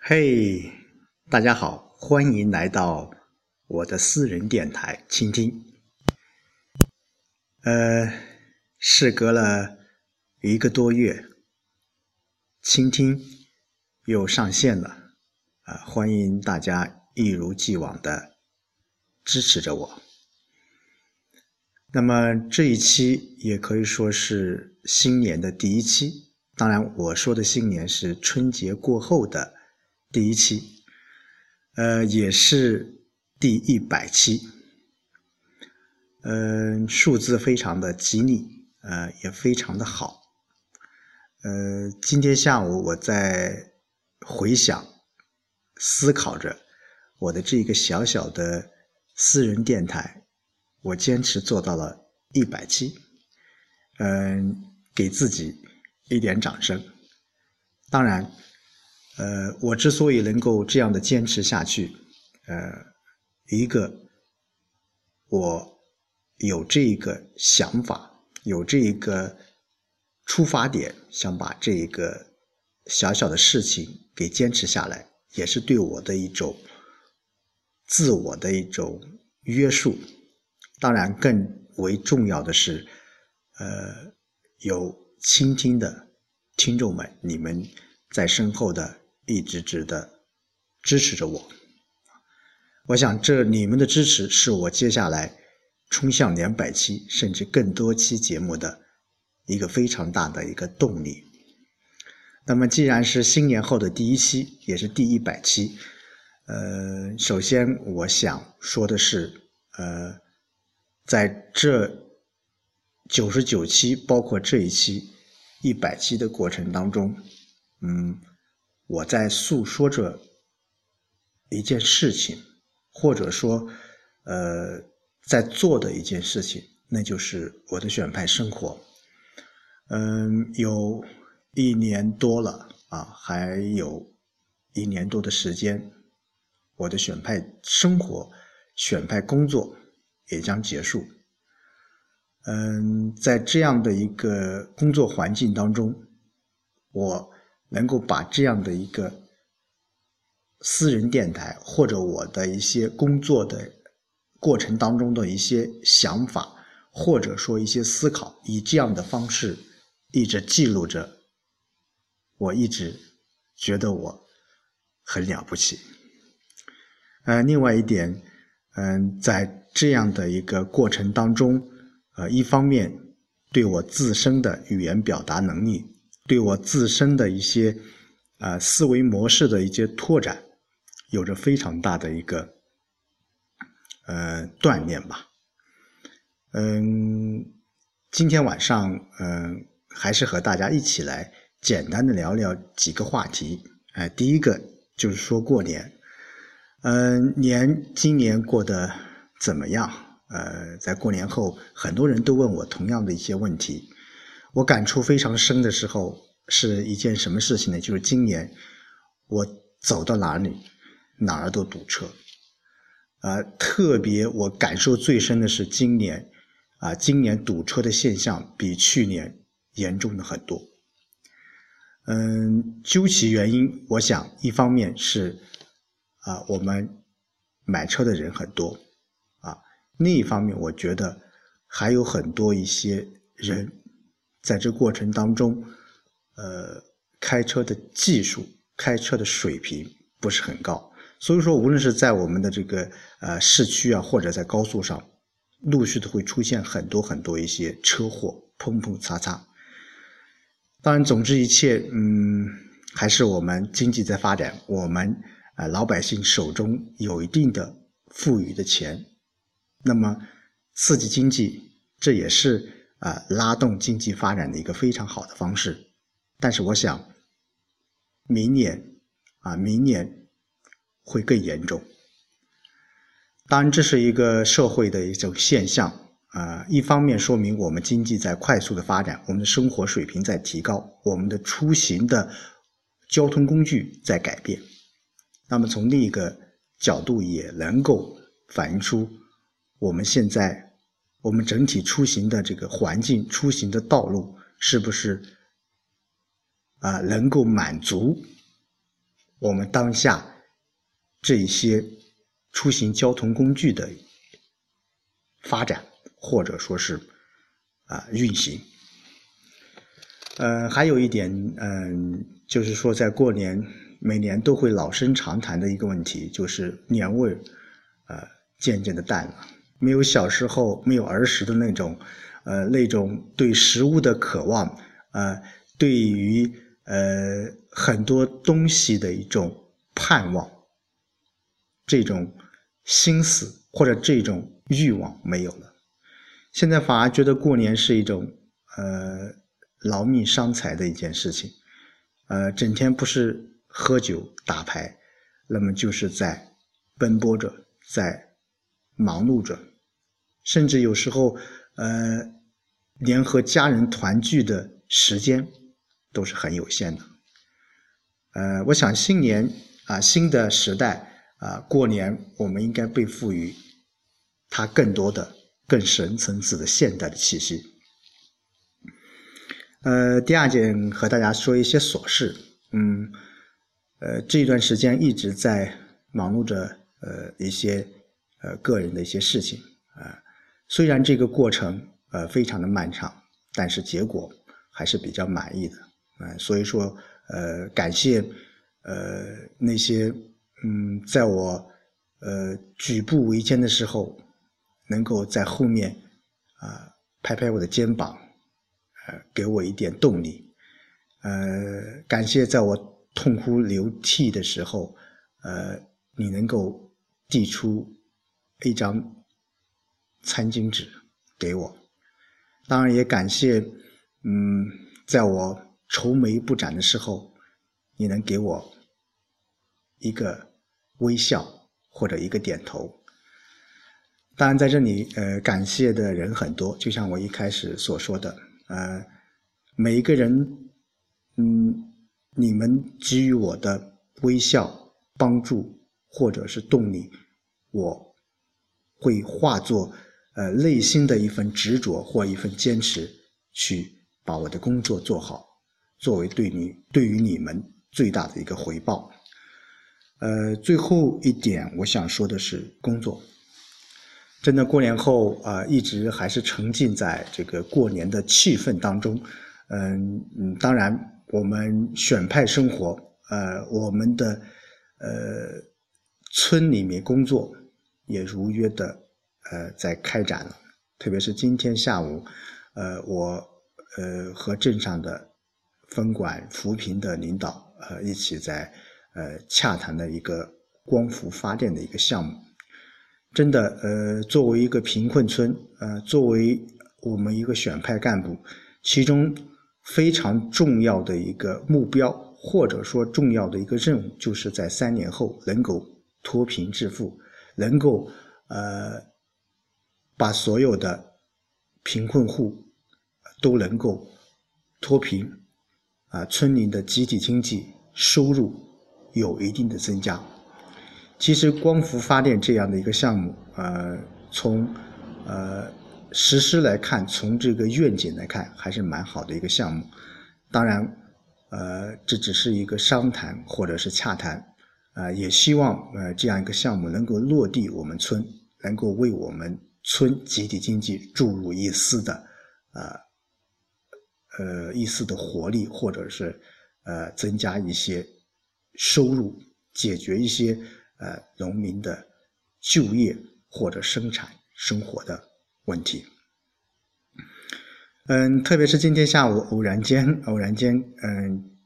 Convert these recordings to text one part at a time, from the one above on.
嘿，大家好，欢迎来到我的私人电台倾听。呃，事隔了一个多月，倾听又上线了啊！欢迎大家一如既往的支持着我。那么这一期也可以说是新年的第一期，当然我说的新年是春节过后的。第一期，呃，也是第一百期，嗯，数字非常的吉利，呃，也非常的好，呃，今天下午我在回想、思考着我的这个小小的私人电台，我坚持做到了一百期，嗯，给自己一点掌声，当然。呃，我之所以能够这样的坚持下去，呃，一个我有这一个想法，有这一个出发点，想把这一个小小的事情给坚持下来，也是对我的一种自我的一种约束。当然，更为重要的是，呃，有倾听的听众们，你们在身后的。一直直的支持着我，我想这你们的支持是我接下来冲向两百期甚至更多期节目的一个非常大的一个动力。那么既然是新年后的第一期，也是第一百期，呃，首先我想说的是，呃，在这九十九期，包括这一期一百期的过程当中，嗯。我在诉说着一件事情，或者说，呃，在做的一件事情，那就是我的选派生活。嗯，有一年多了啊，还有一年多的时间，我的选派生活、选派工作也将结束。嗯，在这样的一个工作环境当中，我。能够把这样的一个私人电台，或者我的一些工作的过程当中的一些想法，或者说一些思考，以这样的方式一直记录着，我一直觉得我很了不起。呃，另外一点，嗯，在这样的一个过程当中，呃，一方面对我自身的语言表达能力。对我自身的一些啊思维模式的一些拓展，有着非常大的一个呃锻炼吧。嗯，今天晚上嗯还是和大家一起来简单的聊聊几个话题。哎，第一个就是说过年，嗯，年今年过得怎么样？呃，在过年后，很多人都问我同样的一些问题。我感触非常深的时候是一件什么事情呢？就是今年我走到哪里，哪儿都堵车，啊，特别我感受最深的是今年，啊，今年堵车的现象比去年严重的很多。嗯，究其原因，我想一方面是啊，我们买车的人很多，啊，另一方面我觉得还有很多一些人。在这过程当中，呃，开车的技术、开车的水平不是很高，所以说，无论是在我们的这个呃市区啊，或者在高速上，陆续的会出现很多很多一些车祸，碰碰擦擦。当然，总之一切，嗯，还是我们经济在发展，我们啊老百姓手中有一定的富裕的钱，那么刺激经济，这也是。啊，拉动经济发展的一个非常好的方式，但是我想，明年啊，明年会更严重。当然，这是一个社会的一种现象啊。一方面说明我们经济在快速的发展，我们的生活水平在提高，我们的出行的交通工具在改变。那么从另一个角度，也能够反映出我们现在。我们整体出行的这个环境、出行的道路，是不是啊能够满足我们当下这一些出行交通工具的发展，或者说是啊运行。呃，还有一点，嗯，就是说在过年每年都会老生常谈的一个问题，就是年味呃渐渐的淡了，没有小时候没有儿时的那种呃那种对食物的渴望，呃，对于呃很多东西的一种盼望，这种心思或者这种欲望没有了，现在反而觉得过年是一种呃。劳命伤财的一件事情，呃，整天不是喝酒打牌，那么就是在奔波着，在忙碌着，甚至有时候，呃，连和家人团聚的时间都是很有限的。呃，我想新年啊，新的时代啊，过年我们应该被赋予它更多的、更深层次的现代的气息。呃，第二件和大家说一些琐事，嗯，呃，这一段时间一直在忙碌着呃一些呃个人的一些事情啊，虽然这个过程呃非常的漫长，但是结果还是比较满意的啊，所以说呃感谢呃那些嗯在我呃举步维艰的时候，能够在后面啊拍拍我的肩膀。呃给我一点动力，呃，感谢在我痛哭流涕的时候，呃，你能够递出一张餐巾纸给我，当然也感谢，嗯，在我愁眉不展的时候，你能给我一个微笑或者一个点头。当然，在这里，呃，感谢的人很多，就像我一开始所说的。呃，每一个人，嗯，你们给予我的微笑、帮助或者是动力，我会化作呃内心的一份执着或一份坚持，去把我的工作做好，作为对你对于你们最大的一个回报。呃，最后一点我想说的是工作。真的过年后啊，一直还是沉浸在这个过年的气氛当中。嗯嗯，当然我们选派生活，呃，我们的呃村里面工作也如约的呃在开展了。特别是今天下午，呃，我呃和镇上的分管扶贫的领导呃一起在呃洽谈的一个光伏发电的一个项目。真的，呃，作为一个贫困村，呃，作为我们一个选派干部，其中非常重要的一个目标，或者说重要的一个任务，就是在三年后能够脱贫致富，能够呃把所有的贫困户都能够脱贫，啊，村民的集体经济收入有一定的增加。其实光伏发电这样的一个项目，呃，从呃实施来看，从这个愿景来看，还是蛮好的一个项目。当然，呃，这只是一个商谈或者是洽谈，啊，也希望呃这样一个项目能够落地我们村，能够为我们村集体经济注入一丝的呃呃一丝的活力，或者是呃增加一些收入，解决一些。呃，农民的就业或者生产生活的问题。嗯，特别是今天下午偶然间，偶然间，嗯，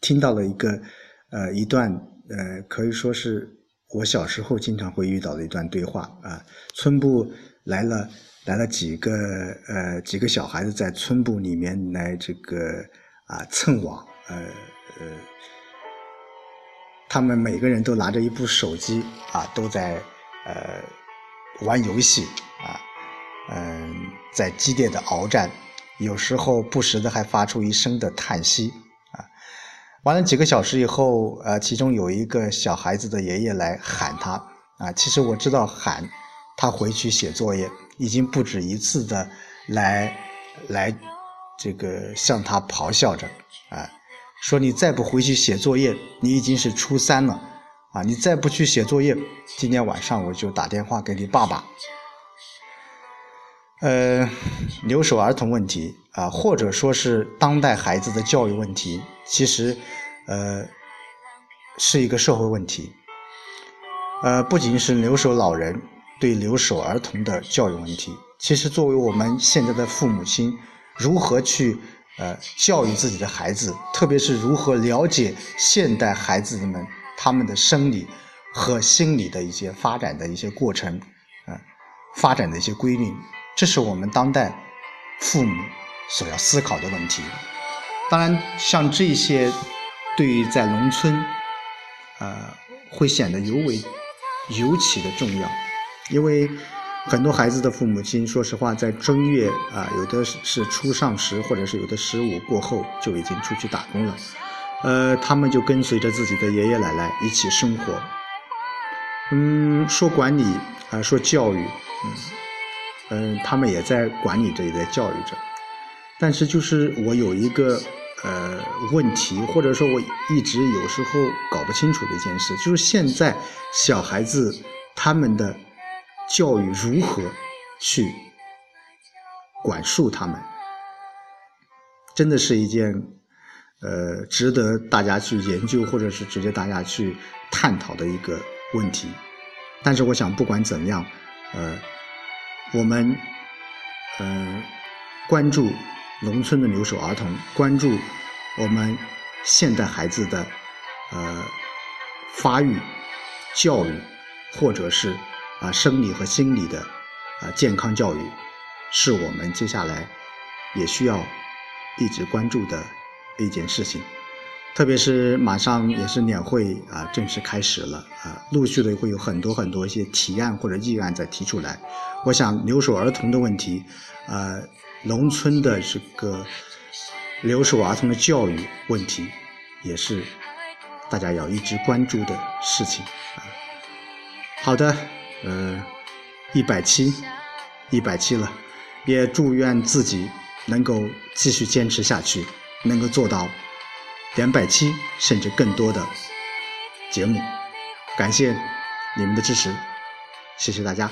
听到了一个呃一段呃，可以说是我小时候经常会遇到的一段对话啊。村部来了来了几个呃几个小孩子在村部里面来这个啊蹭网，呃呃。他们每个人都拿着一部手机啊，都在呃玩游戏啊，嗯，在激烈的鏖战，有时候不时的还发出一声的叹息玩了几个小时以后，呃，其中有一个小孩子的爷爷来喊他啊。其实我知道喊他回去写作业，已经不止一次的来来这个向他咆哮着啊。说你再不回去写作业，你已经是初三了，啊，你再不去写作业，今天晚上我就打电话给你爸爸。呃，留守儿童问题啊，或者说是当代孩子的教育问题，其实，呃，是一个社会问题。呃，不仅是留守老人对留守儿童的教育问题，其实作为我们现在的父母亲，如何去呃教育自己的孩子，特别是如何了解现代孩子们他们的生理和心理的一些发展的一些过程，啊，发展的一些规律。这是我们当代父母所要思考的问题。当然，像这些，对于在农村，呃，会显得尤为尤其的重要，因为很多孩子的父母亲，说实话，在正月啊，有的是初上十，或者是有的十五过后就已经出去打工了，呃，他们就跟随着自己的爷爷奶奶一起生活。嗯，说管理啊，说教育，嗯。嗯，他们也在管理着，也在教育着，但是就是我有一个呃问题，或者说我一直有时候搞不清楚的一件事，就是现在小孩子他们的教育如何去管束他们，真的是一件呃值得大家去研究，或者是值得大家去探讨的一个问题。但是我想，不管怎么样，呃。我们，呃，关注农村的留守儿童，关注我们现代孩子的呃发育、教育，或者是啊生理和心理的啊健康教育，是我们接下来也需要一直关注的一件事情。特别是马上也是年会啊，正式开始了啊，陆续的会有很多很多一些提案或者议案在提出来。我想留守儿童的问题，呃，农村的这个留守儿童的教育问题，也是大家要一直关注的事情啊。好的，呃，一百七，一百七了，也祝愿自己能够继续坚持下去，能够做到。两百期甚至更多的节目，感谢你们的支持，谢谢大家。